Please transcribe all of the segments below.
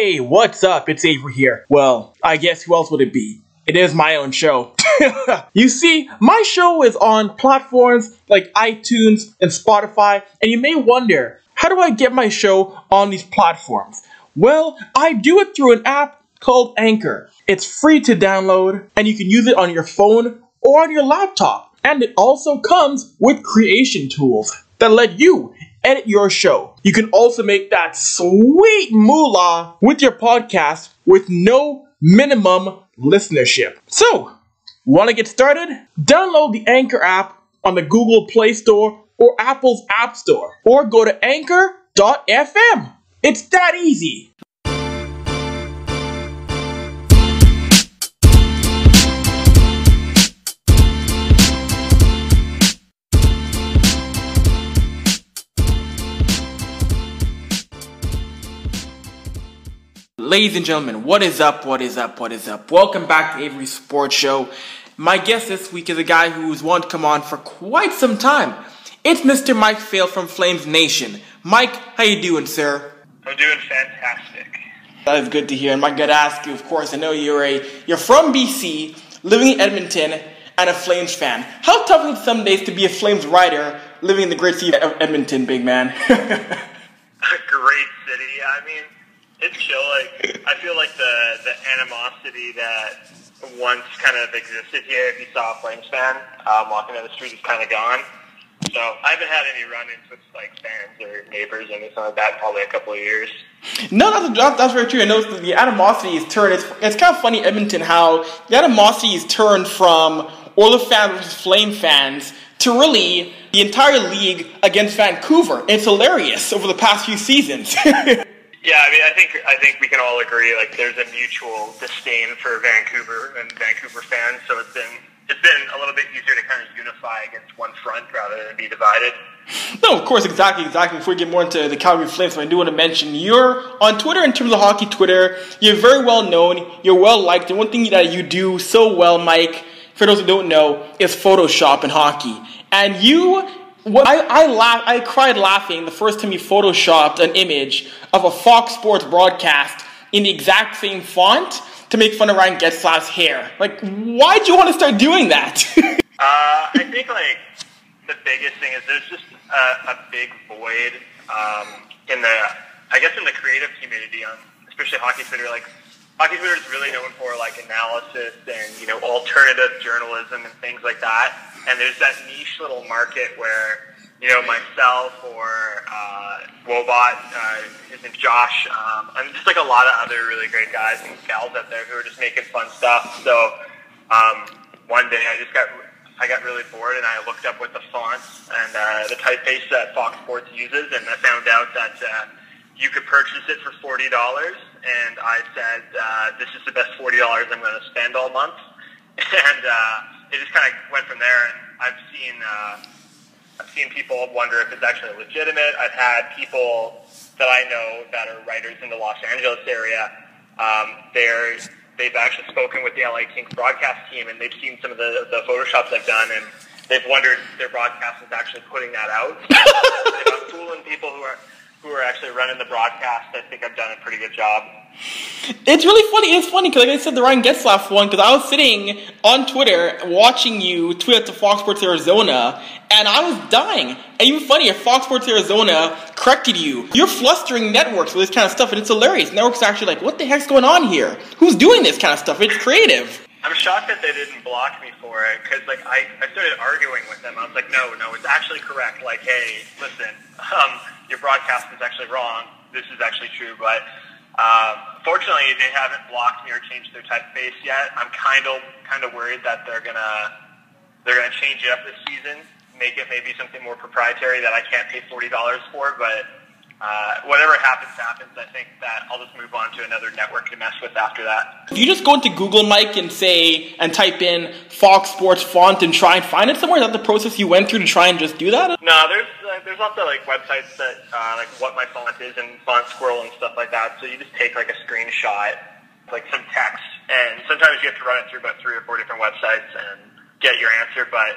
Hey, what's up? It's Avery here. Well, I guess who else would it be? It is my own show. you see, my show is on platforms like iTunes and Spotify, and you may wonder, how do I get my show on these platforms? Well, I do it through an app called Anchor. It's free to download, and you can use it on your phone or on your laptop. And it also comes with creation tools that let you edit your show. You can also make that sweet moolah with your podcast with no minimum listenership. So, want to get started? Download the Anchor app on the Google Play Store or Apple's App Store, or go to anchor.fm. It's that easy. Ladies and gentlemen, what is up? What is up? What is up? Welcome back to Avery Sports Show. My guest this week is a guy who's wanted to come on for quite some time. It's Mr. Mike Fail from Flames Nation. Mike, how you doing, sir? I'm doing fantastic. That is good to hear. And Mike, gotta ask you, of course, I know you're a you're from BC, living in Edmonton, and a Flames fan. How tough is it some days to be a Flames writer living in the great city of Edmonton, big man? a great city. I mean it's chill. Like I feel like the the animosity that once kind of existed here, if you saw a Flames fan um, walking down the street, is kind of gone. So I haven't had any run-ins with like fans or neighbors or anything like that probably a couple of years. No, that's, that's very true. I know the animosity is turned. It's, it's kind of funny, Edmonton, how the animosity is turned from Oilers fans versus Flame fans to really the entire league against Vancouver. It's hilarious over the past few seasons. Yeah, I mean, I think I think we can all agree like there's a mutual disdain for Vancouver and Vancouver fans. So it's been it's been a little bit easier to kind of unify against one front rather than be divided. No, of course, exactly, exactly. Before we get more into the Calgary Flames, I do want to mention you're on Twitter in terms of hockey Twitter. You're very well known. You're well liked, and one thing that you do so well, Mike, for those who don't know, is Photoshop in hockey. And you what I, I laugh, I cried laughing the first time you photoshopped an image of a Fox Sports broadcast in the exact same font to make fun of Ryan Getzlaf's hair. Like, why'd you want to start doing that? uh, I think like the biggest thing is there's just a, a big void um, in the, I guess, in the creative community on especially hockey Twitter. Like, hockey Twitter is really known for like analysis and you know alternative journalism and things like that and there's that niche little market where you know myself or uh, Wobot, uh, his name's Josh, um, and just like a lot of other really great guys and gals out there who are just making fun stuff. So um, one day I just got I got really bored and I looked up what the fonts and uh, the typeface that Fox Sports uses, and I found out that uh, you could purchase it for forty dollars. And I said, uh, "This is the best forty dollars I'm going to spend all month." And uh, it just kind of went from there. And I've seen uh, I've seen people wonder if it's actually legitimate. I've had people that I know that are writers in the Los Angeles area. Um, they're they've actually spoken with the LA Kings broadcast team, and they've seen some of the the photoshops I've done, and they've wondered if their broadcast is actually putting that out. I'm fooling people who are who are actually running the broadcast, I think I've done a pretty good job. It's really funny. It's funny because, like I said, the Ryan Getzlaf one, because I was sitting on Twitter watching you tweet to Fox Sports Arizona, and I was dying. And even funnier, Fox Sports Arizona corrected you. You're flustering networks with this kind of stuff, and it's hilarious. Networks are actually like, what the heck's going on here? Who's doing this kind of stuff? It's creative. I'm shocked that they didn't block me for it because, like, I, I started arguing with them. I was like, no, no, it's actually correct. Like, hey, listen, um, your broadcast is actually wrong. This is actually true, but uh, fortunately, they haven't blocked me or changed their typeface yet. I'm kind of kind of worried that they're gonna they're gonna change it up this season, make it maybe something more proprietary that I can't pay forty dollars for, but uh, whatever happens, happens. I think that I'll just move on to another network to mess with after that. If you just go into Google, Mike, and say and type in Fox Sports font and try and find it somewhere? Is that the process you went through to try and just do that? No, there's uh, there's also like websites that uh, like what my font is and font squirrel and stuff like that. So you just take like a screenshot, like some text, and sometimes you have to run it through about three or four different websites and get your answer. But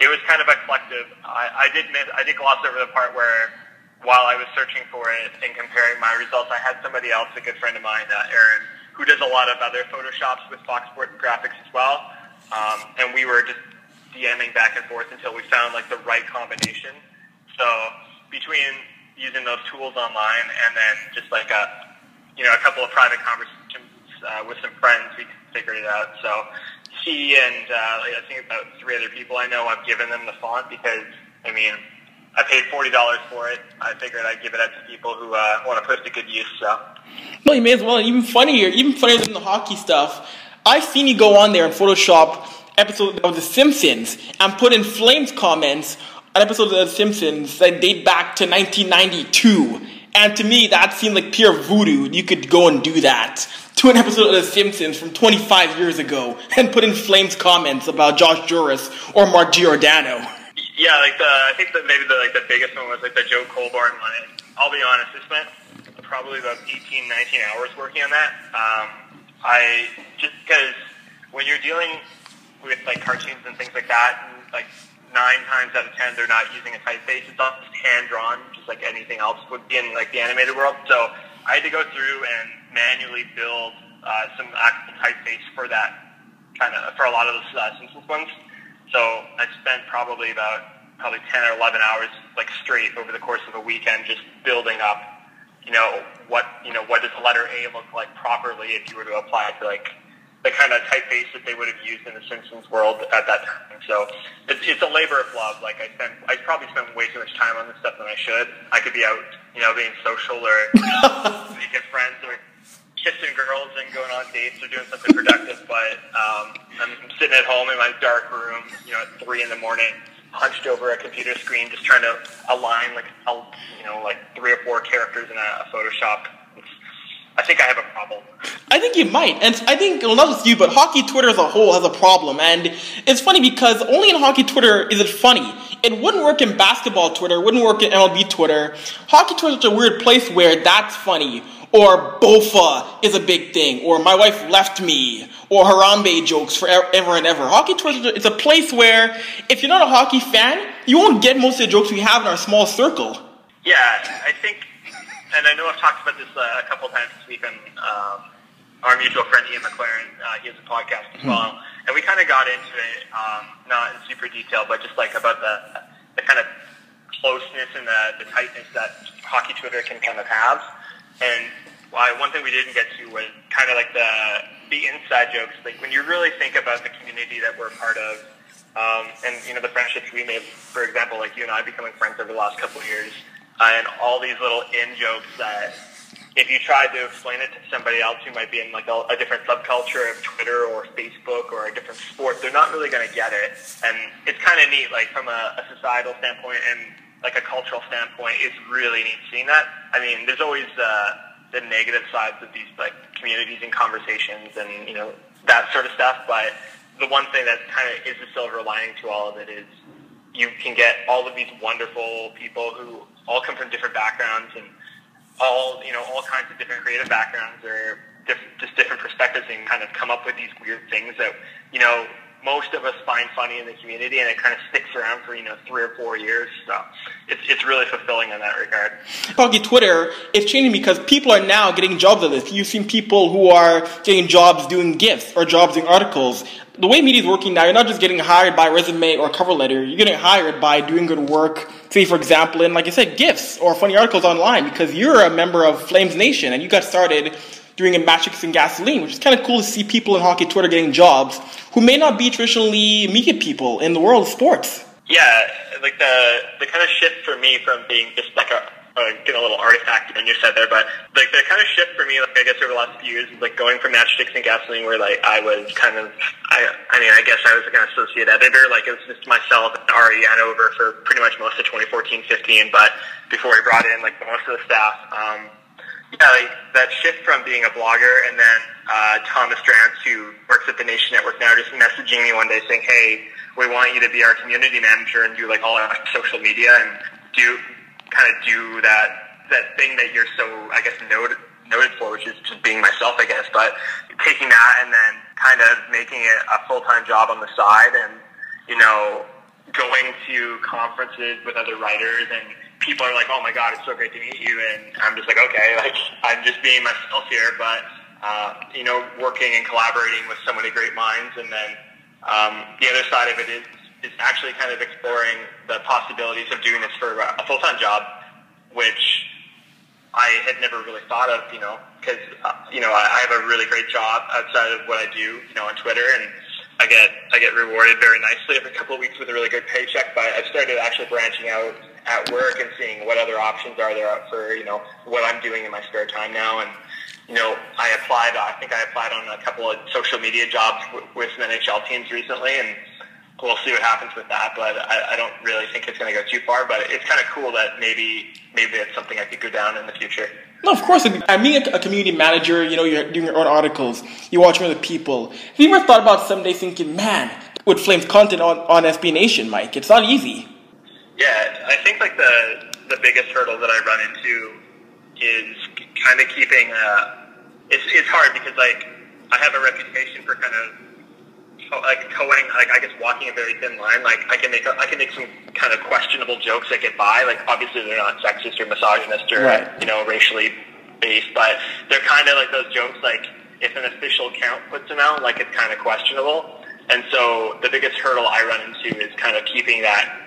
it was kind of a collective. I, I did miss, I did gloss over the part where while I was searching for it and comparing my results, I had somebody else, a good friend of mine, uh, Aaron, who does a lot of other photoshops with Fox Sports graphics as well. Um, and we were just DMing back and forth until we found like the right combination. So between using those tools online and then just like a, you know, a couple of private conversations uh, with some friends, we figured it out. So he and uh, I think about three other people I know, I've given them the font because, I mean, I paid forty dollars for it. I figured I'd give it out to people who uh, want to put it to good use. So. No, you may as well. Even funnier, even funnier than the hockey stuff. I've seen you go on there and Photoshop episodes of The Simpsons and put in Flames comments on episodes of The Simpsons that date back to 1992. And to me, that seemed like pure voodoo. You could go and do that to an episode of The Simpsons from 25 years ago and put in Flames comments about Josh Jooris or Mark Giordano. Yeah, like the I think that maybe the like the biggest one was like the Joe Colborne one. I'll be honest, I spent probably about 18, 19 hours working on that. Um, I just because when you're dealing with like cartoons and things like that, and, like nine times out of ten they're not using a typeface. It's all just hand drawn, just like anything else would be in like the animated world. So I had to go through and manually build uh, some actual typeface for that kind of for a lot of those uh, Simpsons ones. So I spent probably about probably 10 or 11 hours like straight over the course of a weekend just building up, you know, what, you know, what does the letter A look like properly if you were to apply it to like the kind of typeface that they would have used in the Simpsons world at that time. So it's, it's a labor of love. Like I spent, I probably spent way too much time on this stuff than I should. I could be out, you know, being social or making friends or kissing girls and going on dates or doing something productive, but um, I'm sitting at home in my dark room, you know, at three in the morning, hunched over a computer screen, just trying to align like, you know, like three or four characters in a, a Photoshop. I think I have a problem. I think you might, and I think well, not just you, but hockey Twitter as a whole has a problem. And it's funny because only in hockey Twitter is it funny. It wouldn't work in basketball Twitter, it wouldn't work in MLB Twitter. Hockey Twitter is such a weird place where that's funny or Bofa is a big thing, or my wife left me, or Harambe jokes forever and ever. Hockey Twitter is a place where if you're not a hockey fan, you won't get most of the jokes we have in our small circle. Yeah, I think, and I know I've talked about this uh, a couple times this week on um, our mutual friend Ian McLaren. Uh, he has a podcast as well, mm-hmm. and we kind of got into it, um, not in super detail, but just like about the the kind of closeness and the, the tightness that hockey Twitter can kind of have. And why one thing we didn't get to was kind of like the the inside jokes. Like when you really think about the community that we're part of, um, and you know the friendships we made. For example, like you and I becoming friends over the last couple of years, uh, and all these little in jokes that if you tried to explain it to somebody else who might be in like a, a different subculture of Twitter or Facebook or a different sport, they're not really going to get it. And it's kind of neat, like from a, a societal standpoint and like a cultural standpoint, it's really neat seeing that. I mean, there's always uh, the negative sides of these like communities and conversations and you know that sort of stuff. But the one thing that kind of is the silver lining to all of it is you can get all of these wonderful people who all come from different backgrounds and all you know all kinds of different creative backgrounds or different, just different perspectives and kind of come up with these weird things that you know most of us find funny in the community, and it kind of sticks around for you know three or four years. So it's it's really fulfilling in that regard. Hockey Twitter is changing because people are now getting jobs at this. You've seen people who are getting jobs doing gifts or jobs doing articles. The way media is working now, you're not just getting hired by resume or cover letter. You're getting hired by doing good work. Say, for example, in like I said, gifts or funny articles online because you're a member of Flames Nation and you got started doing a Matchsticks and Gasoline, which is kind of cool to see people in hockey Twitter getting jobs who may not be traditionally media people in the world of sports. Yeah, like the the kind of shift for me from being just like a getting a little artifact in your set there, but like the kind of shift for me, like I guess over the last few years, is like going from Matchsticks and Gasoline, where like I was kind of, I, I mean, I guess I was like an associate editor, like it was just myself and Ari Hanover for pretty much most of 2014-15, but before we brought in like most of the staff, um, yeah, like that shift from being a blogger and then uh, Thomas Drance, who works at the Nation Network now, just messaging me one day saying, "Hey, we want you to be our community manager and do like all our social media and do kind of do that that thing that you're so I guess noted noted for, which is just being myself, I guess. But taking that and then kind of making it a full time job on the side, and you know, going to conferences with other writers and people are like, "Oh my god, it's so great to meet you," and I'm just like, "Okay, like I'm just being myself here," but uh, you know, working and collaborating with so many great minds, and then um, the other side of it is is actually kind of exploring the possibilities of doing this for a full time job, which I had never really thought of, you know, because uh, you know I, I have a really great job outside of what I do, you know, on Twitter, and I get I get rewarded very nicely every couple of weeks with a really good paycheck. But I've started actually branching out at work and seeing what other options are there for you know what I'm doing in my spare time now. And you know, I applied. I think I applied on a couple of social media jobs w- with some NHL teams recently, and we'll see what happens with that. But I, I don't really think it's going to go too far. But it's kind of cool that maybe maybe it's something I could go down in the future. No, of course. I'm being a, community manager, you know, you're doing your own articles, you're watching other people. Have you ever thought about someday thinking, man, with Flames content on, on SB Nation, Mike, it's not easy. Yeah, I think like the the biggest hurdle that I run into is kind of keeping. Uh, it's it's hard because like I have a reputation for kind of like towing, like I guess walking a very thin line. Like I can make I can make some kind of questionable jokes that get by. Like obviously they're not sexist or misogynist or right. you know racially based, but they're kind of like those jokes. Like if an official account puts them out, like it's kind of questionable. And so the biggest hurdle I run into is kind of keeping that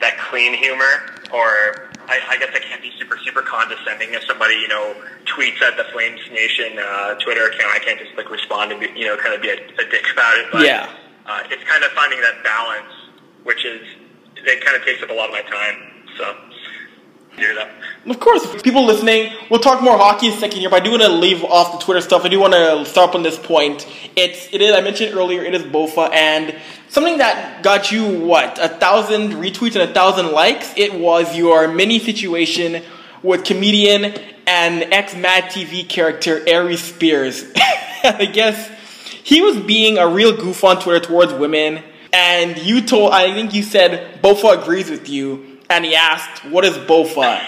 that clean humor or I, I guess I can't be super, super condescending if somebody, you know, tweets at the Flames Nation uh, Twitter account. I can't just like respond and be, you know, kind of be a, a dick about it. But yeah. uh, it's kind of finding that balance, which is it kind of takes up a lot of my time. So. Of course, people listening, we'll talk more hockey in a second here, but I do want to leave off the Twitter stuff. I do want to start on this point. It's it is I mentioned earlier, it is Bofa, and something that got you what a thousand retweets and a thousand likes. It was your mini situation with comedian and ex Mad TV character Aries Spears. I guess he was being a real goof on Twitter towards women, and you told I think you said Bofa agrees with you and he asked, What is Bofa?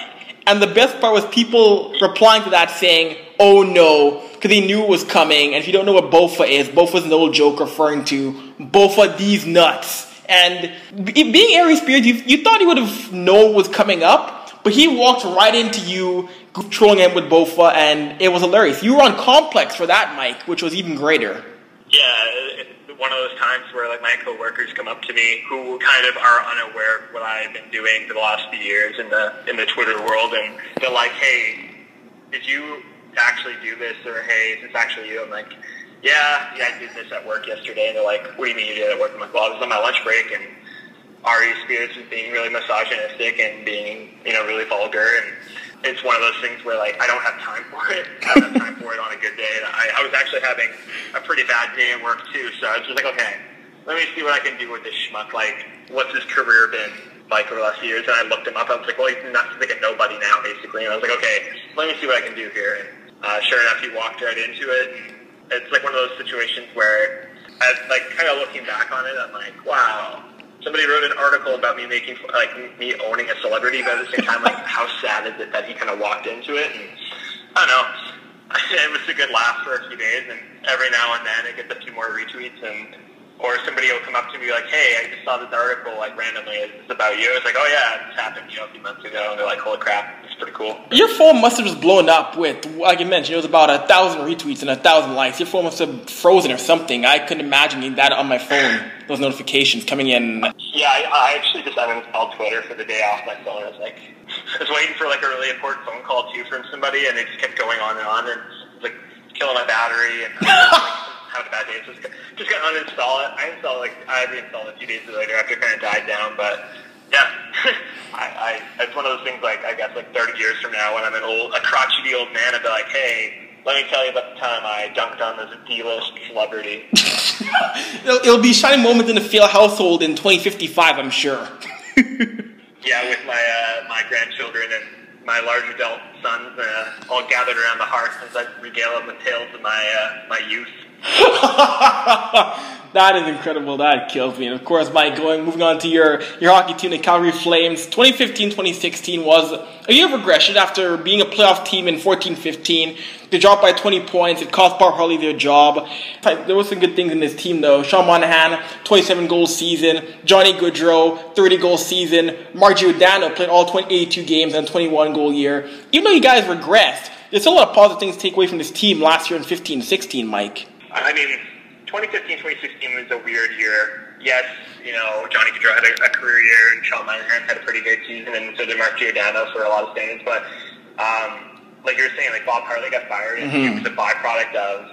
And the best part was people replying to that saying, Oh no, because he knew it was coming. And if you don't know what Bofa is, Bofa's an old joke referring to Bofa these nuts. And being Aries Spears, you, you thought he would have known what was coming up, but he walked right into you, trolling him with Bofa, and it was hilarious. You were on Complex for that, Mike, which was even greater. Yeah, one of those times where like my coworkers come up to me who kind of are unaware of what I've been doing for the last few years in the in the Twitter world, and they're like, "Hey, did you actually do this?" Or, "Hey, is this actually you?" I'm like, "Yeah, yeah, I did this at work yesterday." And they're like, "What do you mean you did it at work?" I'm like, "Well, I was on my lunch break and." Aries Spears was being really misogynistic and being, you know, really vulgar and it's one of those things where like I don't have time for it. I don't have time for it on a good day. And I, I was actually having a pretty bad day at work too, so I was just like, okay, let me see what I can do with this schmuck. Like, what's his career been like over the last years? And I looked him up. I was like, well, he's not he's like a nobody now, basically. And I was like, okay, let me see what I can do here. And uh, sure enough, he walked right into it. And it's like one of those situations where, I, like, kind of looking back on it, I'm like, wow somebody wrote an article about me making like me owning a celebrity, but at the same time, like how sad is it that he kind of walked into it? And I don't know. It was a good laugh for a few days, and every now and then it gets a few more retweets, and or somebody will come up to me like, "Hey, I just saw this article like randomly. Is this about you?" It's like, "Oh yeah, this happened you know a few months ago," and they're like, "Holy crap, it's pretty cool." Your phone must have just blown up with, like you mentioned, it was about a thousand retweets and a thousand likes. Your phone must have frozen or something. I couldn't imagine that on my phone. Those notifications coming in. Yeah, I, I actually just uninstalled Twitter for the day off my phone. I was like, I was waiting for like a really important phone call too from somebody, and it just kept going on and on, and it was like killing my battery and. having a bad day. So just, just gonna uninstall it. I installed like I reinstalled it a few days later after it kind of died down. But yeah, I, I it's one of those things like I guess like 30 years from now when I'm an old a crotchety old man, I'd be like, hey. Let me tell you about the time I dunked on this D-list celebrity. it'll, be a shining moment in the Fail household in 2055, I'm sure. yeah, with my uh, my grandchildren and my large adult sons uh, all gathered around the hearth as I regale them with tales of my uh, my youth. That is incredible. That kills me. And of course, Mike, going moving on to your your hockey team, the Calgary Flames. 2015-2016 was a year of regression after being a playoff team in 14-15. They dropped by 20 points. It cost Bob Hartley their job. There was some good things in this team though. Sean Monahan, 27 goal season. Johnny Gaudreau, 30 goal season. Mark Giordano played all 82 games and 21 goal year. Even though you guys regressed, there's still a lot of positive things to take away from this team last year in 15-16, Mike. I mean, 2015, 2016 was a weird year. Yes, you know, Johnny Gaudreau had a, a career year, and Sean Monahan had a pretty good season, and so did Mark Giordano for a lot of standings. But um, like you were saying, like Bob Hartley got fired, and mm-hmm. it was a byproduct of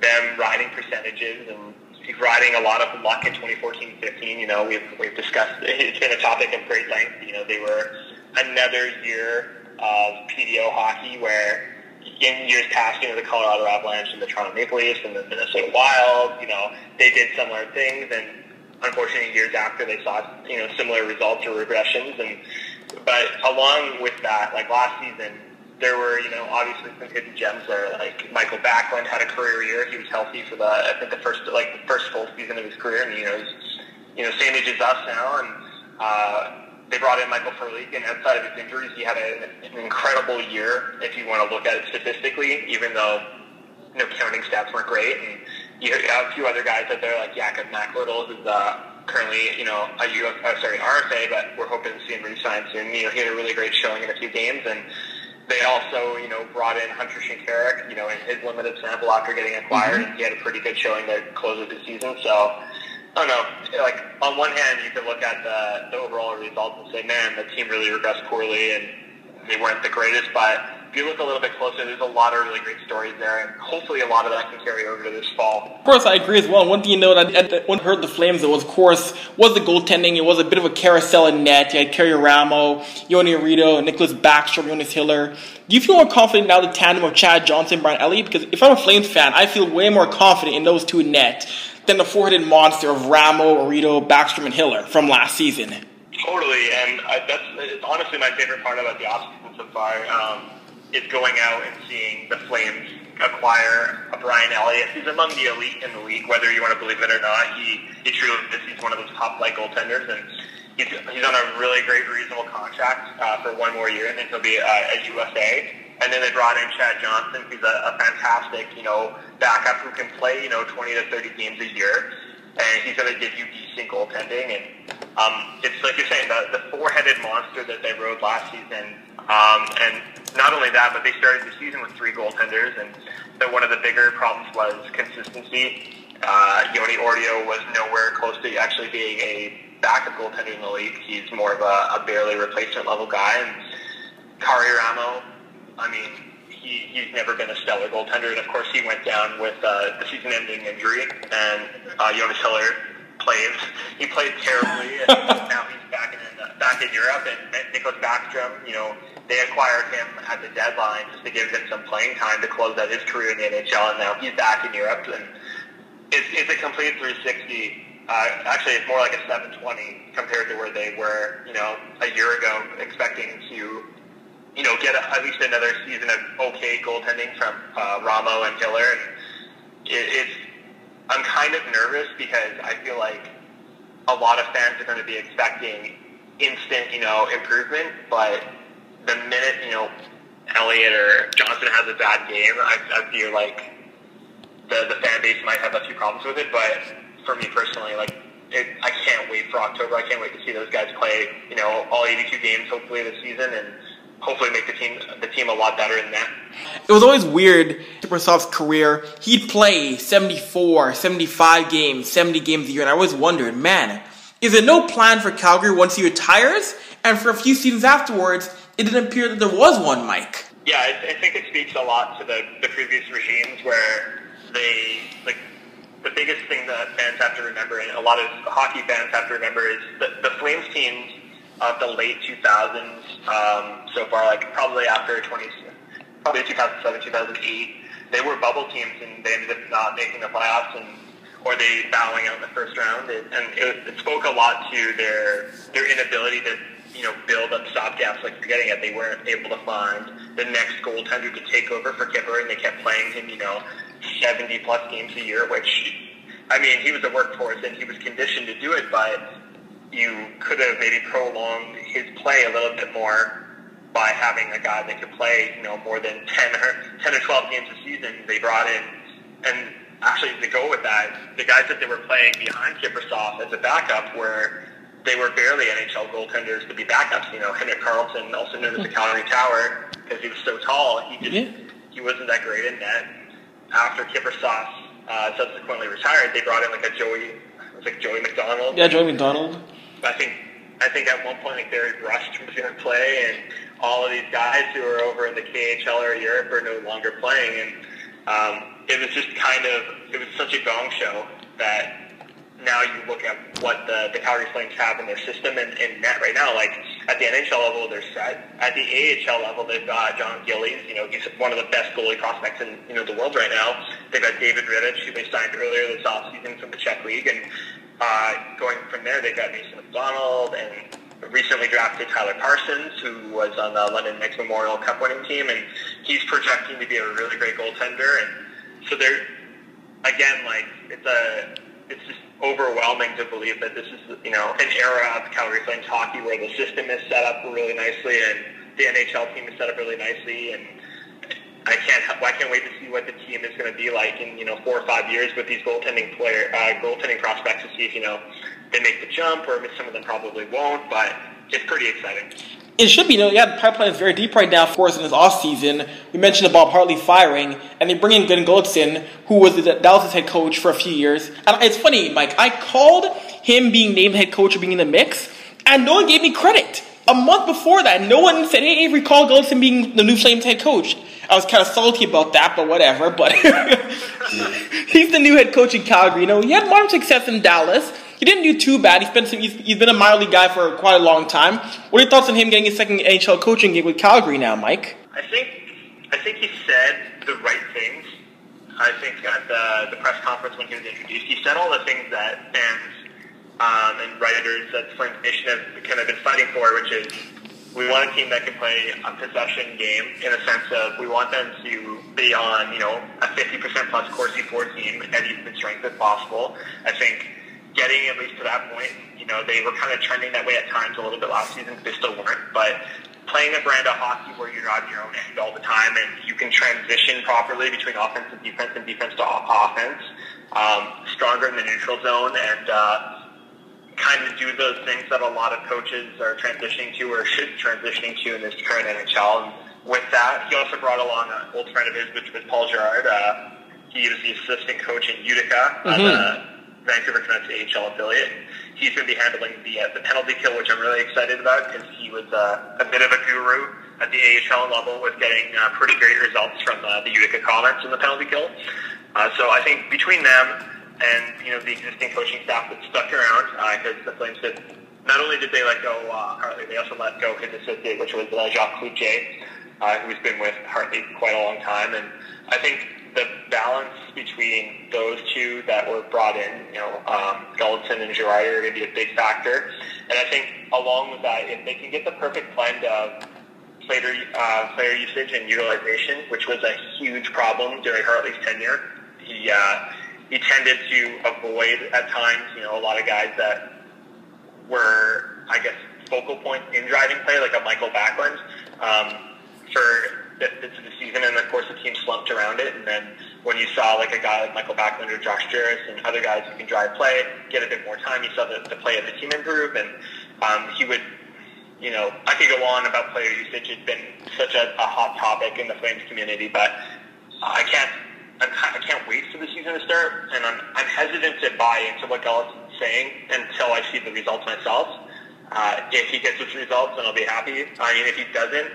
them riding percentages and riding a lot of luck in 2014-15. You know, we've we've discussed it's been a topic of great length. You know, they were another year of PDO hockey where in years past, you know, the Colorado Avalanche and the Toronto Maple Leafs and the Minnesota Wild, you know, they did similar things, and unfortunately, years after they saw, you know, similar results or regressions. And but along with that, like last season, there were, you know, obviously some hidden gems there. Like Michael Backlund had a career year; he was healthy for the, I think, the first like the first full season of his career, and you know, he's, you know, same age as us now, and. Uh, they brought in Michael Frolik, and outside of his injuries, he had a, an incredible year. If you want to look at it statistically, even though you know counting stats weren't great, and you have a few other guys out there like Jakub Nakladal is uh, currently you know a U, uh, sorry RFA, but we're hoping to see him resign soon. You know, he had a really great showing in a few games, and they also you know brought in Hunter Shinkaruk, you know, in his limited sample after getting acquired, mm-hmm. he had a pretty good showing to close the season. So Oh, I don't know. Like on one hand, you could look at the, the overall results and say, "Man, the team really regressed poorly, and they weren't the greatest." But if you look a little bit closer, there's a lot of really great stories there, and hopefully, a lot of that can carry over to this fall. Of course, I agree as well. One thing you know, that when I heard the Flames, it was, of course, was the goaltending. It was a bit of a carousel in net. You had Karri Ramo, Joni Ortio, Nicklas Backstrom, Jonas Hiller. Do you feel more confident now the tandem of Chad Johnson, Brian Elliott? Because if I'm a Flames fan, I feel way more confident in those two net than the four-headed monster of Ramo, Ortio, Backstrom, and Hiller from last season. Totally, and I, that's it's honestly my favorite part about the offseason so far um, is going out and seeing the Flames acquire a Brian Elliott. He's among the elite in the league, whether you want to believe it or not. He, he truly is. He's one of those top-flight goaltenders, and he's, he's on a really great, reasonable contract uh, for one more year, and then he'll be uh, a UFA. And then they brought in Chad Johnson, who's a, a fantastic, you know, backup who can play, you know, 20 to 30 games a year. And he's going to give you decent goaltending. And um, it's like you're saying, the, the four-headed monster that they rode last season. Um, and not only that, but they started the season with three goaltenders. And so one of the bigger problems was consistency. Uh, Joni Ortio was nowhere close to actually being a backup goaltender in the league. He's more of a, a barely replacement level guy. And Karri Ramo I mean, he, he's never been a stellar goaltender, and of course he went down with uh, the season-ending injury, and uh, Jonas Hiller played. He played terribly, and now he's back in uh, back in Europe. And Nicklas Backstrom, you know, they acquired him at the deadline just to give him some playing time to close out his career in the NHL, and now he's back in Europe, and it's, it's a complete 360. Uh, actually, it's more like a 720 compared to where they were, you know, a year ago, expecting to you know, get a, at least another season of okay goaltending from uh, Ramo and Hiller. And it, it's, I'm kind of nervous because I feel like a lot of fans are going to be expecting instant, you know, improvement. But the minute, you know, Elliott or Johnson has a bad game, I, I feel like the, the fan base might have a few problems with it. But for me personally, like, it, I can't wait for October. I can't wait to see those guys play, you know, all 82 games hopefully this season and hopefully make the team the team a lot better than that. It was always weird, Kiprusoff's career. He'd play 74, 75 games, 70 games a year, and I always wondered, man, is there no plan for Calgary once he retires? And for a few seasons afterwards, it didn't appear that there was one, Mike. Yeah, I, I think it speaks a lot to the, the previous regimes where they, like, the biggest thing that fans have to remember, and a lot of hockey fans have to remember, is that the Flames teams of the late 2000s um, so far, like probably after 20, probably 2007, 2008, they were bubble teams and they ended up not making the playoffs and or they bowing out in the first round. It, and it, it spoke a lot to their their inability to you know build up stopgaps like you're getting at. They weren't able to find the next goaltender to take over for Kipper, and they kept playing him you know 70 plus games a year, which I mean, he was a workhorse and he was conditioned to do it, but you could have maybe prolonged his play a little bit more by having a guy that could play, you know, more than 10 or, 10 or 12 games a season. They brought in, and actually to go with that, the guys that they were playing behind Kiprusoff as a backup were they were barely NHL goaltenders to be backups. You know, Henrik Karlsson, also known as the. Calgary Tower, because he was so tall, he just yeah. he wasn't that great in net. After Kiprusoff uh, subsequently retired, they brought in like a Joey, it was like Joey McDonald. Yeah, Joey McDonald. I think I think at one point like Barry Brush was going to play, and all of these guys who are over in the KHL or Europe are no longer playing, and um, it was just kind of it was such a gong show that now you look at what the, the Calgary Flames have in their system and, and net right now. Like at the NHL level, they're set. At the AHL level, they've got Jon Gillies. You know, he's one of the best goalie prospects in you know the world right now. They've got David Rittich, who they signed earlier this offseason from the Czech League, and uh, going from there, they've got Mason McDonald and recently drafted Tyler Parsons, who was on the London Knights Memorial Cup winning team, and he's projecting to be a really great goaltender. And so they're again like it's a it's just overwhelming to believe that this is you know an era of Calgary Flames hockey where the system is set up really nicely and the NHL team is set up really nicely and I can't I can't wait to see what the team is going to be like in you know four or five years with these goaltending player uh, goaltending prospects to see if you know they make the jump or some of them probably won't but it's pretty exciting. It should be. You know, yeah, the pipeline is very deep right now. Of course, in this off season, we mentioned Bob Hartley firing, and they bring in Glenn Gulutzan, who was the Dallas' head coach for a few years. And it's funny, Mike. I called him being named head coach or being in the mix, and no one gave me credit. A month before that, no one said, "Hey, Avery, call Gulutzan being the new Flames head coach." I was kind of salty about that, but whatever. But he's the new head coach in Calgary. You know, he had more success in Dallas. He didn't do too bad. He's been some, he's, he's been a minor league guy for quite a long time. What are your thoughts on him getting his second NHL coaching gig with Calgary now, Mike? I think I think he said the right things. I think at the, the press conference when he was introduced, he said all the things that fans um, and writers at Flames Nation have kind of been fighting for, which is we want a team that can play a possession game in a sense of we want them to be on, you know, a 50% plus Corsi for team at even strength as possible. I think getting at least to that point. You know, they were kind of trending that way at times a little bit last season. They still weren't, but playing a brand of hockey where you're on your own end all the time and you can transition properly between offense and defense and defense to offense, um, stronger in the neutral zone and uh, kind of do those things that a lot of coaches are transitioning to or should be transitioning to in this current NHL. And with that, he also brought along an old friend of his, which was Paul Jerrard. Uh, he was the assistant coach in Utica mm-hmm. on the Vancouver Canucks AHL affiliate. He's going to be handling the uh, the penalty kill, which I'm really excited about because he was uh, a bit of a guru at the AHL level with getting uh, pretty great results from uh, the Utica Comets in the penalty kill. Uh, so I think between them and you know the existing coaching staff that stuck around, because uh, the Flames did not only did they let go uh, Hartley, they also let go his associate, which was uh, Jacques Cloutier, uh, who's been with Hartley quite a long time. And I think the balance between those two that were brought in, you know, um, Gulutzan and Girardi are going to be a big factor. And I think along with that, if they can get the perfect blend of player, uh, player usage and utilization, which was a huge problem during Hartley's tenure, he, uh, he tended to avoid at times, you know, a lot of guys that were, I guess, focal points in driving play, like a Michael Backlund, um, for bits of the season, and of course the team slumped around it. And then when you saw like a guy like Michael Backlund or Josh Jooris and other guys who can drive play, get a bit more time, you saw the, the play of the team improve, and um, he would. You know, I could go on about player usage. It's been such a, a hot topic in the Flames community, but I can't I'm, I can't wait for the season to start, and I'm, I'm hesitant to buy into what Gulutzan's saying until I see the results myself. Uh, if he gets his results, then I'll be happy. I mean, if he doesn't,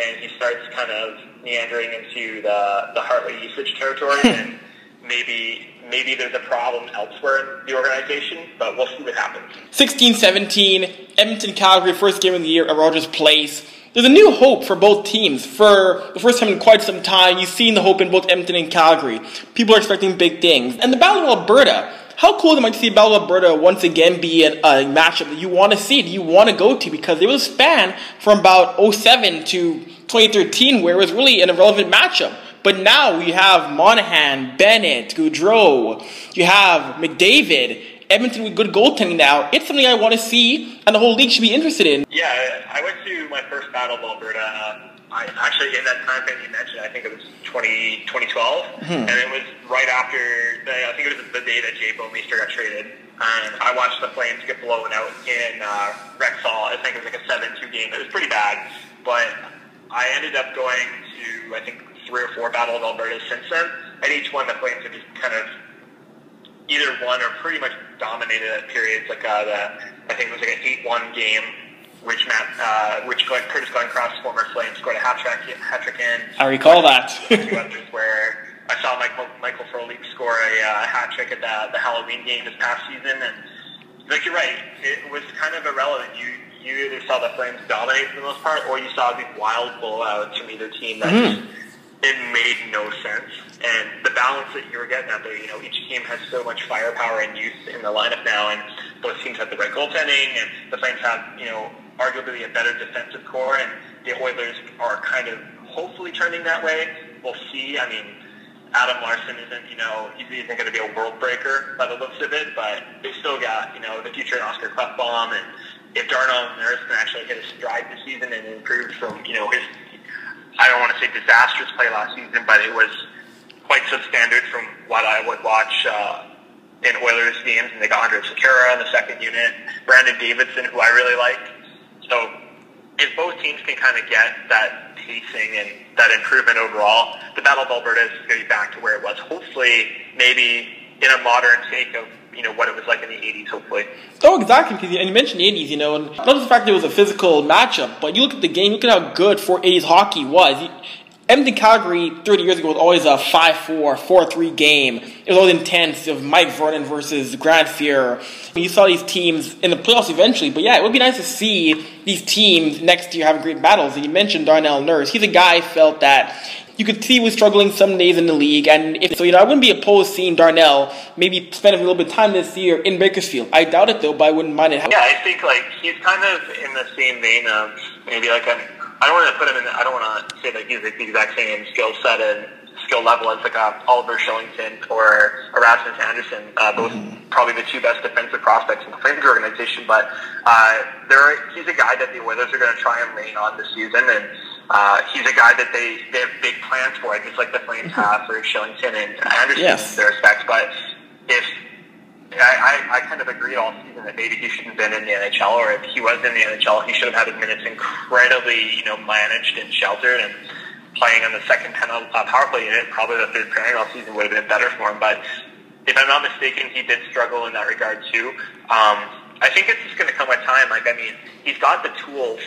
and he starts kind of meandering into the the Hartley usage territory, and maybe maybe there's a problem elsewhere in the organization, but we'll see what happens. 16-17, Edmonton Calgary, first game of the year at Rogers Place. There's a new hope for both teams. For the first time in quite some time, you've seen the hope in both Edmonton and Calgary. People are expecting big things. And the Battle of Alberta, how cool is it to see Battle of Alberta once again be a, a matchup that you want to see, that you want to go to? Because it was span from about 07 to 2013 where it was really an irrelevant matchup. But now you have Monahan, Bennett, Gaudreau, you have McDavid, Edmonton with good goaltending now. It's something I want to see, and the whole league should be interested in. Yeah, I went to my first Battle of Alberta. Uh, I actually in that time frame you mentioned, I think it was 20, 2012, mm-hmm. and it was right after the, I think it was the day that Jay Bouwmeester got traded. And I watched the Flames get blown out in uh, Rexall. I think it was like a 7-2 game. It was pretty bad, but I ended up going to I think three or four Battle of Alberta since then, and each one the Flames have just kind of either won or pretty much dominated at periods. Like uh, the I think it was like an eight-one game which Matt, uh, which Curtis Glencross, former Flame, scored a hat trick, hat trick in. I recall that. two others where I saw Michael, Michael Frolik score a uh, hat trick at the, the Halloween game this past season, and like you're right, it was kind of irrelevant. You you either saw the Flames dominate for the most part, or you saw these wild blowouts from either team that mm-hmm. just it made no sense. And the balance that you were getting out there, you know, each team has so much firepower and youth in the lineup now, and both teams have the right goaltending, and the Flames have, you know, arguably a better defensive core, and the Oilers are kind of hopefully trending that way. We'll see. I mean, Adam Larsson isn't, you know, he isn't going to be a world breaker by the looks of it, but they still got, you know, the future in Oscar Klefbom, and if Darnell Nurse can actually hit a stride this season and improve from, you know, his, I don't want to say disastrous play last season, but it was quite substandard from what I would watch uh, in Oilers games, and they got Andrej Sekera in the second unit, Brandon Davidson, who I really like, so if both teams can kind of get that pacing and that improvement overall, the Battle of Alberta is going to be back to where it was. Hopefully, maybe in a modern take of you know what it was like in the 80s. Hopefully. Oh, exactly. Because and you mentioned the 80s, you know, and not just the fact that it was a physical matchup, but you look at the game, look at how good for 80s hockey was. Edmonton Calgary 30 years ago was always a 5 4, 4 3 game. It was always intense of Mike Vernon versus Grant Fuhr. You saw these teams in the playoffs eventually, but yeah, it would be nice to see these teams next year having great battles. And you mentioned Darnell Nurse. He's a guy felt that you could see he was struggling some days in the league, and if, so, you know, I wouldn't be opposed seeing Darnell maybe spend a little bit of time this year in Bakersfield. I doubt it though, but I wouldn't mind it. Yeah, I think like he's kind of in the same vein of maybe like I don't want to put him in. I don't want to say that he's the exact same skill set and skill level as like a Oliver Kylington or a Andersson, uh, both mm-hmm. probably the two best defensive prospects in the Flames organization. But uh, there, he's a guy that the Oilers are going to try and lean on this season, and uh, he's a guy that they they have big plans for, just like the Flames mm-hmm. have for Kylington and Andersson yes. their respects. But if I, I, I kind of agree all season that maybe he shouldn't have been in the NHL, or if he was in the NHL, he should have had his minutes incredibly, you know, managed and sheltered, and playing on the second uh, power play unit, probably the third pairing all season would have been better for him. But if I'm not mistaken, he did struggle in that regard too. Um, I think it's just going to come with time. Like, I mean, he's got the tools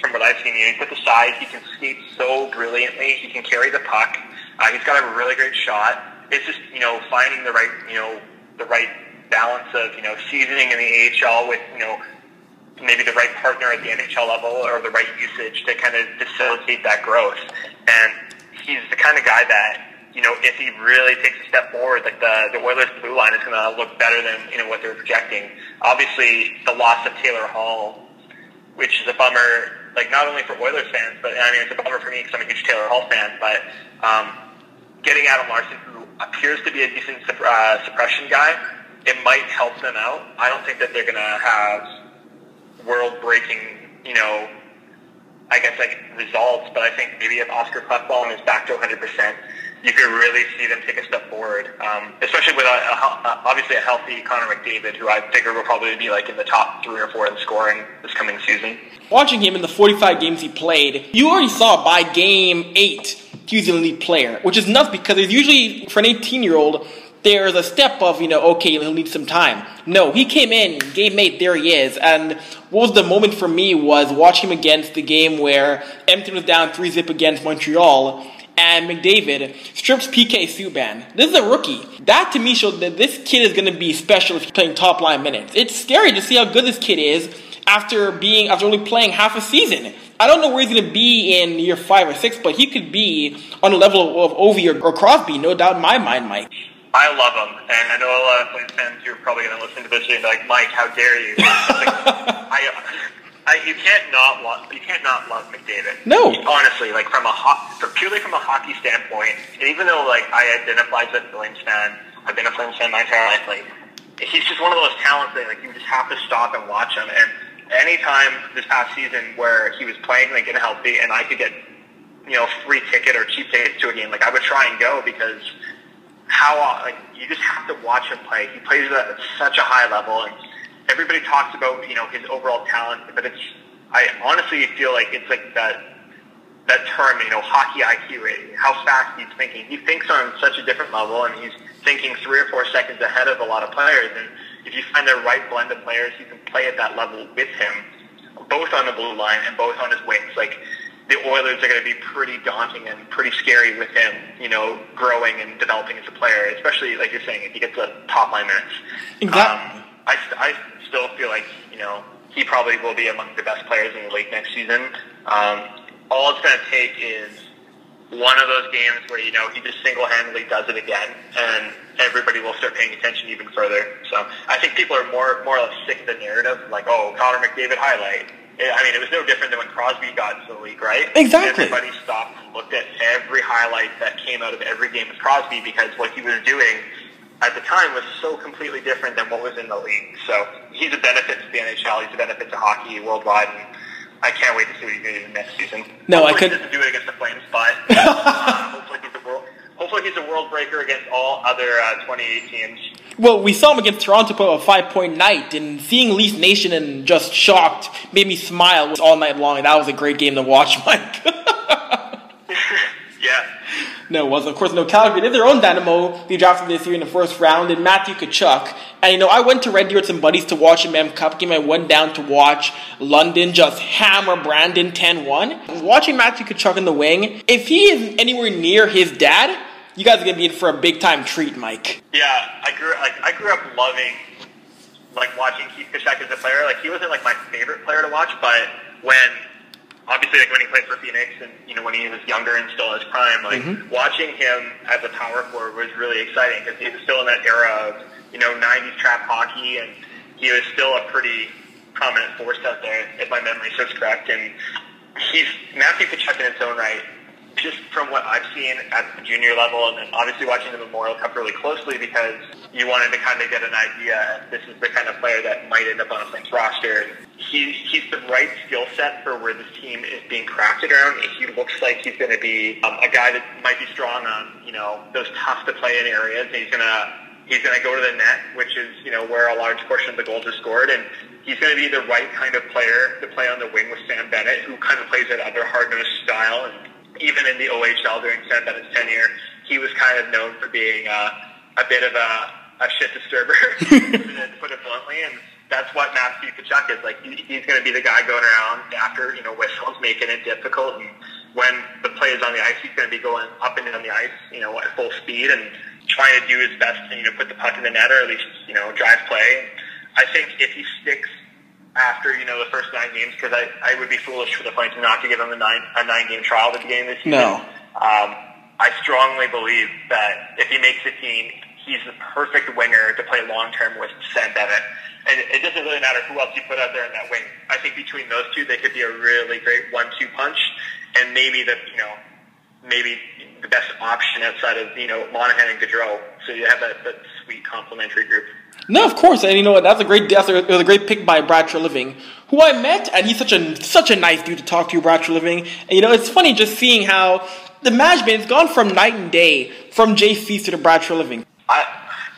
from what I've seen. You he's the size. He can skate so brilliantly. He can carry the puck. Uh, he's got a really great shot. It's just, you know, finding the right, you know, the right balance of you know seasoning in the AHL with you know maybe the right partner at the NHL level or the right usage to kind of facilitate that growth. And he's the kind of guy that you know if he really takes a step forward, like the the Oilers blue line is going to look better than you know what they're projecting. Obviously, the loss of Taylor Hall, which is a bummer. Like not only for Oilers fans, but I mean it's a bummer for me because I'm a huge Taylor Hall fan. But um, getting Adam Larsson, who appears to be a decent uh, suppression guy, it might help them out. I don't think that they're going to have world-breaking, you know, I guess like results, but I think maybe if Oscar Klefbom is back to 100%, you could really see them take a step forward, um, especially with a, a, obviously a healthy Connor McDavid, who I figure will probably be like in the top three or four in scoring this coming season. Watching him in the 45 games he played, you already saw by game eight he was an elite player, which is nuts because it's usually for an 18 year old there's a step of, you know, okay, he'll need some time. No, he came in, game eight, there he is. And what was the moment for me was watching him against the game where Edmonton was down 3 zip against Montreal. And McDavid strips PK Subban. This is a rookie. That to me shows that this kid is going to be special if he's playing top line minutes. It's scary to see how good this kid is after being after only playing half a season. I don't know where he's going to be in year five or six, but he could be on the level of Ovi or, or Crosby, no doubt in my mind, Mike. I love him, and I know a lot of Flames fans who are probably going to listen to this and be like, "Mike, how dare you?" I, I, you can't not love you can't not love McDavid. No. honestly, like from a ho- from purely from a hockey standpoint, and even though like I identify as a Flames fan, I've been a Flames fan my entire life. Like he's just one of those talents that like you just have to stop and watch him. And anytime this past season where he was playing like in healthy, and I could get you know free ticket or cheap tickets to a game, like I would try and go because how like you just have to watch him play. He plays at such a high level and everybody talks about you know his overall talent, but it's I honestly feel like it's like that that term you know hockey IQ rating, how fast he's thinking. He thinks on such a different level, and he's thinking three or four seconds ahead of a lot of players. And if you find the right blend of players who can play at that level with him, both on the blue line and both on his wings, like the Oilers are going to be pretty daunting and pretty scary with him, you know, growing and developing as a player, especially like you're saying, if he gets the top line minutes. Exactly. Um, I, I still feel like, you know, he probably will be among the best players in the league next season. Um, all it's going to take is one of those games where, you know, he just single-handedly does it again, and everybody will start paying attention even further. So I think people are more, more or less sick of the narrative, like, oh, Connor McDavid highlight. I mean, it was no different than when Crosby got to the league, right? Exactly. Everybody stopped and looked at every highlight that came out of every game with Crosby because what he was doing at the time was so completely different than what was in the league. So he's a benefit to the NHL. He's a benefit to hockey worldwide. And I can't wait to see what he's going to do next season. No, I hopefully could- He doesn't do it against the Flames, but uh, hopefully he's a world. Hopefully he's a world breaker against all other uh, 28 teams. Well, we saw him against Toronto put up a five point night, and seeing Leafs Nation and just shocked made me smile all night long. That was a great game to watch, Mike. No, it wasn't. Of course, no Calgary They did their own Dynamo. They drafted this year in the first round, and Matthew Tkachuk. And you know, I went to Red Deer with some buddies to watch a M Cup game. I went down to watch London just hammer Brandon 10-1. Watching Matthew Tkachuk in the wing, if he is anywhere near his dad, you guys are gonna be in for a big time treat, Mike. Yeah, I grew like I grew up loving like watching Keith Tkachuk as a player. Like he wasn't like my favorite player to watch, but when obviously like when he played for Phoenix and you know when he was younger and still in his prime, like mm-hmm. watching him as a power forward was really exciting because he was still in that era of you know '90s trap hockey and he was still a pretty prominent force out there if my memory serves correct. And he's Matthew Tkachuk in its own right just what I've seen at the junior level, and then obviously watching the Memorial Cup really closely because you wanted to kind of get an idea. This is the kind of player that might end up on a Flames roster. He, he's the right skill set for where this team is being crafted around. He looks like he's going to be um, a guy that might be strong on you know those tough to play in areas. He's going to he's going to go to the net, which is you know where a large portion of the goals are scored, and he's going to be the right kind of player to play on the wing with Sam Bennett, who kind of plays that other hard-nosed style and even in the OHL during Sam tenure, he was kind of known for being uh, a bit of a, a shit disturber, to put it bluntly. And that's what Matthew Tkachuk is. Like, he, he's going to be the guy going around after, you know, whistles, making it difficult. And when the play is on the ice, he's going to be going up and down the ice, you know, at full speed and trying to do his best to, you know, put the puck in the net or at least, you know, drive play. I think if he sticks after you know the first nine games because I, I would be foolish for the Flames not to give him a nine a nine game trial at the beginning of the season. No. Um, I strongly believe that if he makes the team, he's the perfect winger to play long term with Sam Bennett. And it doesn't really matter who else you put out there in that wing. I think between those two, they could be a really great one-two punch, and maybe the you know maybe the best option outside of you know Monahan and Gaudreau. So you have that, that sweet complementary group. No, of course, and you know what? That's a great. That's a, it was a great pick by Brad Treliving, who I met, and he's such a such a nice dude to talk to, Brad Treliving. And you know, it's funny just seeing how the management has gone from night and day from Feaster to Brad Treliving. I,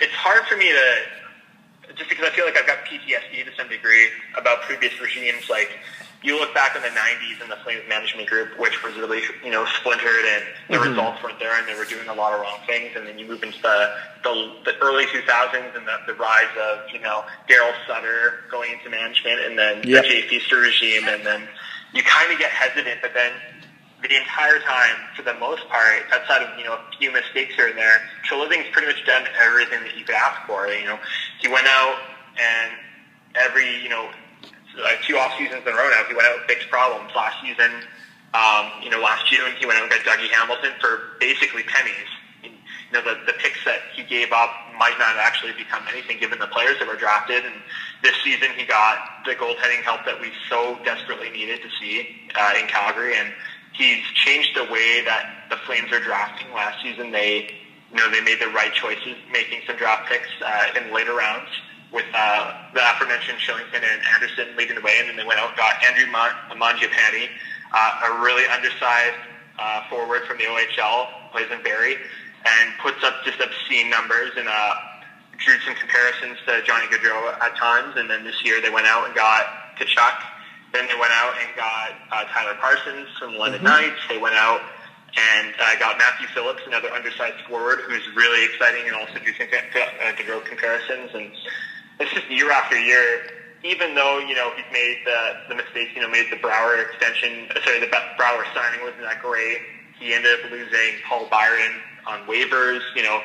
it's hard for me to, just because I feel like I've got PTSD to some degree about previous regimes. Like, you look back in the 90s and the Flames management group, which was really, you know, splintered and the Mm-hmm. results weren't there and they were doing a lot of wrong things. And then you move into the, the, the early 2000s and the, the rise of, you know, Daryl Sutter going into management and then Yep. the Jay Feaster regime. And then you kind of get hesitant, but then the entire time, for the most part, outside of you know a few mistakes here and there, Treliving's pretty much done everything that you could ask for. You know, he went out and every you know like two off seasons in a row now, he went out and fixed problems. Last season, um, you know, last June he went out and got Dougie Hamilton for basically pennies. You know, the the picks that he gave up might not actually become anything given the players that were drafted, and this season he got the goaltending help that we so desperately needed to see uh, in Calgary, and he's changed the way that the Flames are drafting. Last season, they you know they made the right choices, making some draft picks uh, in later rounds with uh, the aforementioned Kylington and Andersson leading the way, and then they went out and got Andrew Mangiapane, uh, a really undersized uh, forward from the OHL, plays in Barrie, and puts up just obscene numbers and uh, drew some comparisons to Johnny Gaudreau at times. And then this year they went out and got Tkachuk. Then they went out and got uh, Tyler Parsons from the London mm-hmm. Knights. They went out and uh, got Matthew Phillips, another undersized forward who's really exciting and also drew some uh, Gaudreau comparisons. And it's just year after year. Even though you know he's made the the mistakes, you know, made the Brouwer extension, uh, sorry, the Brouwer signing wasn't that great. He ended up losing Paul Byron on waivers. You know,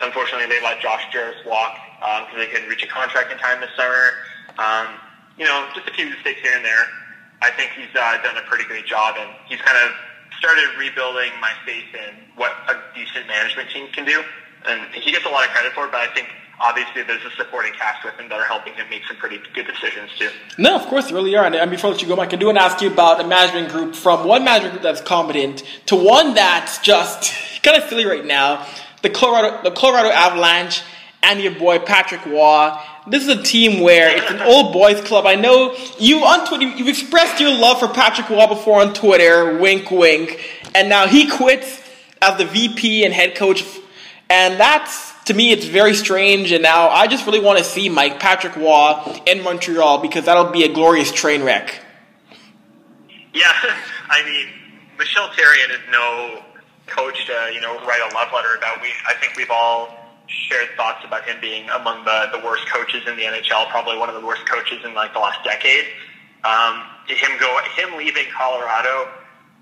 unfortunately they let Josh Jooris walk because um, they couldn't reach a contract in time this summer. Um, you know, just a few mistakes here and there. I think he's uh, done a pretty great job, and he's kind of started rebuilding my faith in what a decent management team can do. And he gets a lot of credit for it, but I think obviously there's a supporting cast with him that are helping him make some pretty good decisions too. No, of course, you really are. And before I let you go, Mike, I do want to ask you about a management group from one management group that's competent to one that's just kind of silly right now. The Colorado, the Colorado Avalanche and your boy Patrick Roy. This is a team where it's an old boys club. I know you on Twitter, you've expressed your love for Patrick Roy before on Twitter, wink, wink, and now he quits as the VP and head coach, and that's to me, it's very strange. And now I just really want to see Mike Patrick Roy in Montreal because that'll be a glorious train wreck. Yeah, I mean, Michel Therrien is no coach to you know write a love letter about. We I think we've all shared thoughts about him being among the, the worst coaches in the NHL, probably one of the worst coaches in like the last decade. Um, him go him leaving Colorado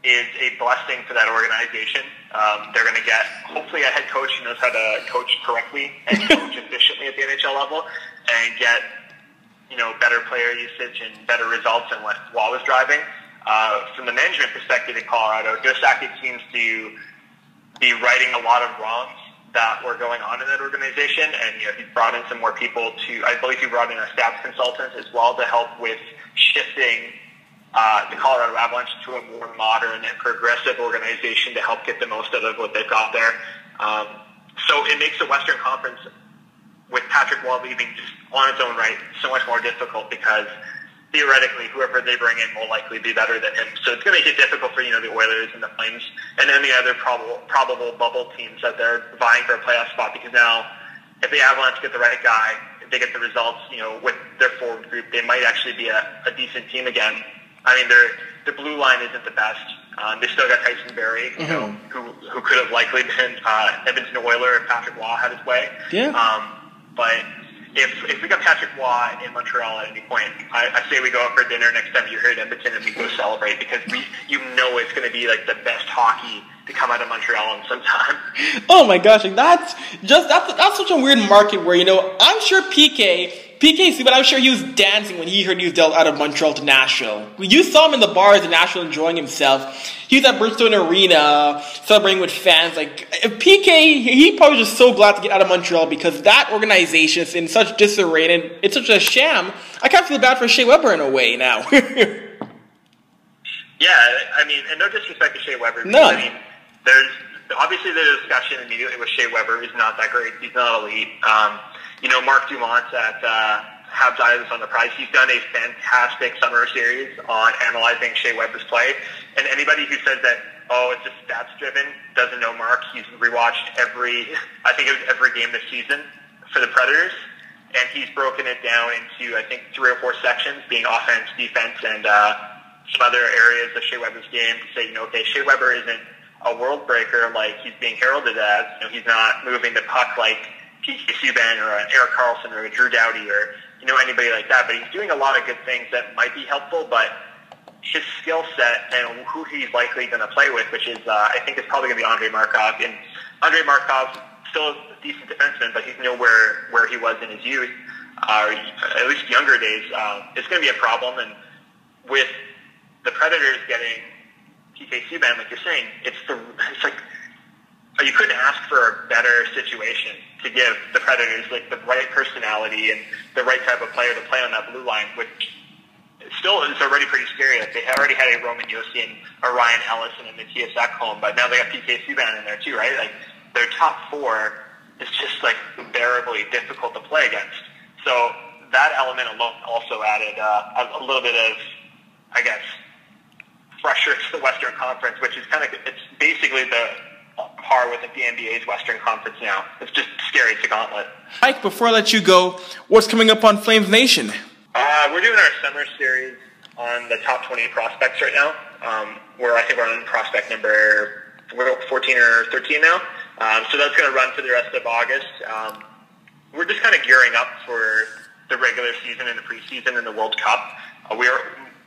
is a blessing for that organization. Um, they're going to get hopefully a head coach who knows how to coach correctly and coach efficiently at the NHL level, and get you know better player usage and better results than what Wall was driving. Uh, from the management perspective in Colorado, Joe Sakic seems to be righting a lot of wrongs that were going on in that organization, and you know he's brought in some more people to. I believe he brought in a staff consultant as well to help with shifting uh, the Colorado Avalanche to a more modern and progressive organization to help get the most out of what they've got there. Um, so it makes the Western Conference with Patrick Roy leaving just on its own right so much more difficult because theoretically whoever they bring in will likely be better than him. So it's going to make it difficult for you know the Oilers and the Flames and any other probable probable bubble teams that they're vying for a playoff spot because now if the Avalanche get the right guy, if they get the results, you know, with their forward group, they might actually be a, a decent team again. I mean, their the blue line isn't the best. Um, they still got Tyson you mm-hmm. know, who who could have likely been uh, Edmonton Oiler if Patrick Roy had his way. Yeah. Um, but if if we got Patrick Roy in Montreal at any point, I, I say we go out for dinner next time you're here at Edmonton and we go celebrate because we you know it's going to be like the best hockey to come out of Montreal in some time. Oh my gosh, like that's just that's that's such a weird market where you know I'm sure PK PKC, but I'm sure he was dancing when he heard he was dealt out of Montreal to Nashville. You saw him in the bars in Nashville enjoying himself. He was at Bridgestone Arena celebrating with fans. Like PK, he probably was just so glad to get out of Montreal because that organization is in such disarray and it's such a sham. I kind of feel bad for Shea Weber in a way now. yeah, I mean, and no disrespect to Shea Weber. No. I mean, there's obviously the discussion immediately with Shea Weber. He's not that great. He's not elite. Um, you know, Mark Dumont at uh, Habs Eyes on the Prize, he's done a fantastic summer series on analyzing Shea Weber's play. And anybody who says that, oh, it's just stats driven, doesn't know Mark. He's rewatched every, I think it was every game this season for the Predators. And he's broken it down into, I think, three or four sections, being offense, defense, and uh, some other areas of Shea Weber's game to say, you know, okay, Shea Weber isn't a world breaker like he's being heralded as. You know, he's not moving the puck like PK Subban or an Erik Karlsson or a Drew Doughty or you know anybody like that. But he's doing a lot of good things that might be helpful. But his skill set and who he's likely going to play with, which is uh, I think is probably going to be Andrei Markov. And Andrei Markov still a decent defenseman, but he's nowhere where he was in his youth, uh, or at least younger days. Uh, it's going to be a problem. And with the Predators getting PK Subban, like you're saying, it's the it's like you couldn't ask for a better situation to give the Predators like the right personality and the right type of player to play on that blue line, which still is already pretty scary. Like they already had a Roman Josi and a Ryan Ellis and a Mattias Ekholm, but now they got PK Subban in there too, right? Like their top four is just like unbearably difficult to play against. So that element alone also added uh, a, a little bit of, I guess, pressure to the Western Conference, which is kind of it's basically the par with the NBA's Western Conference now. It's just scary. It's a gauntlet. Mike, before I let you go, what's coming up on Flames Nation? Uh, we're doing our summer series on the top 20 prospects right now. Um, where I think we're on prospect number 14 or 13 now. Um, so that's going to run for the rest of August. Um, we're just kind of gearing up for the regular season and the preseason and the World Cup. Uh, we're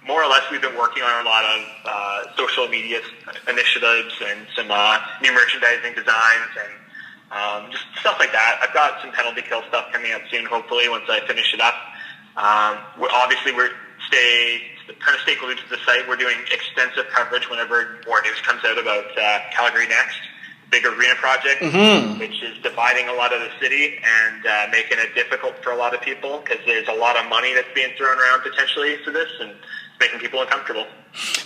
more or less, we've been working on a lot of uh, social media initiatives and some uh, new merchandising designs and um, just stuff like that. I've got some penalty kill stuff coming up soon, hopefully, once I finish it up. Um, we're, obviously, we're stay kind of stay glued to the site. We're doing extensive coverage whenever more news comes out about uh, Calgary Next, big arena project, mm-hmm. which is dividing a lot of the city and uh, making it difficult for a lot of people because there's a lot of money that's being thrown around potentially for this and making people uncomfortable.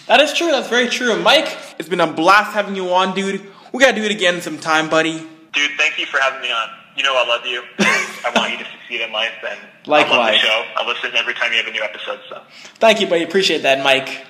That is true. That's very true. Mike, it's been a blast having you on, dude. We gotta do it again sometime, buddy. Dude, thank you for having me on. You know I love you. I want you to succeed in life, and likewise. I love the show. I listen every time you have a new episode. So, thank you, buddy. Appreciate that, Mike.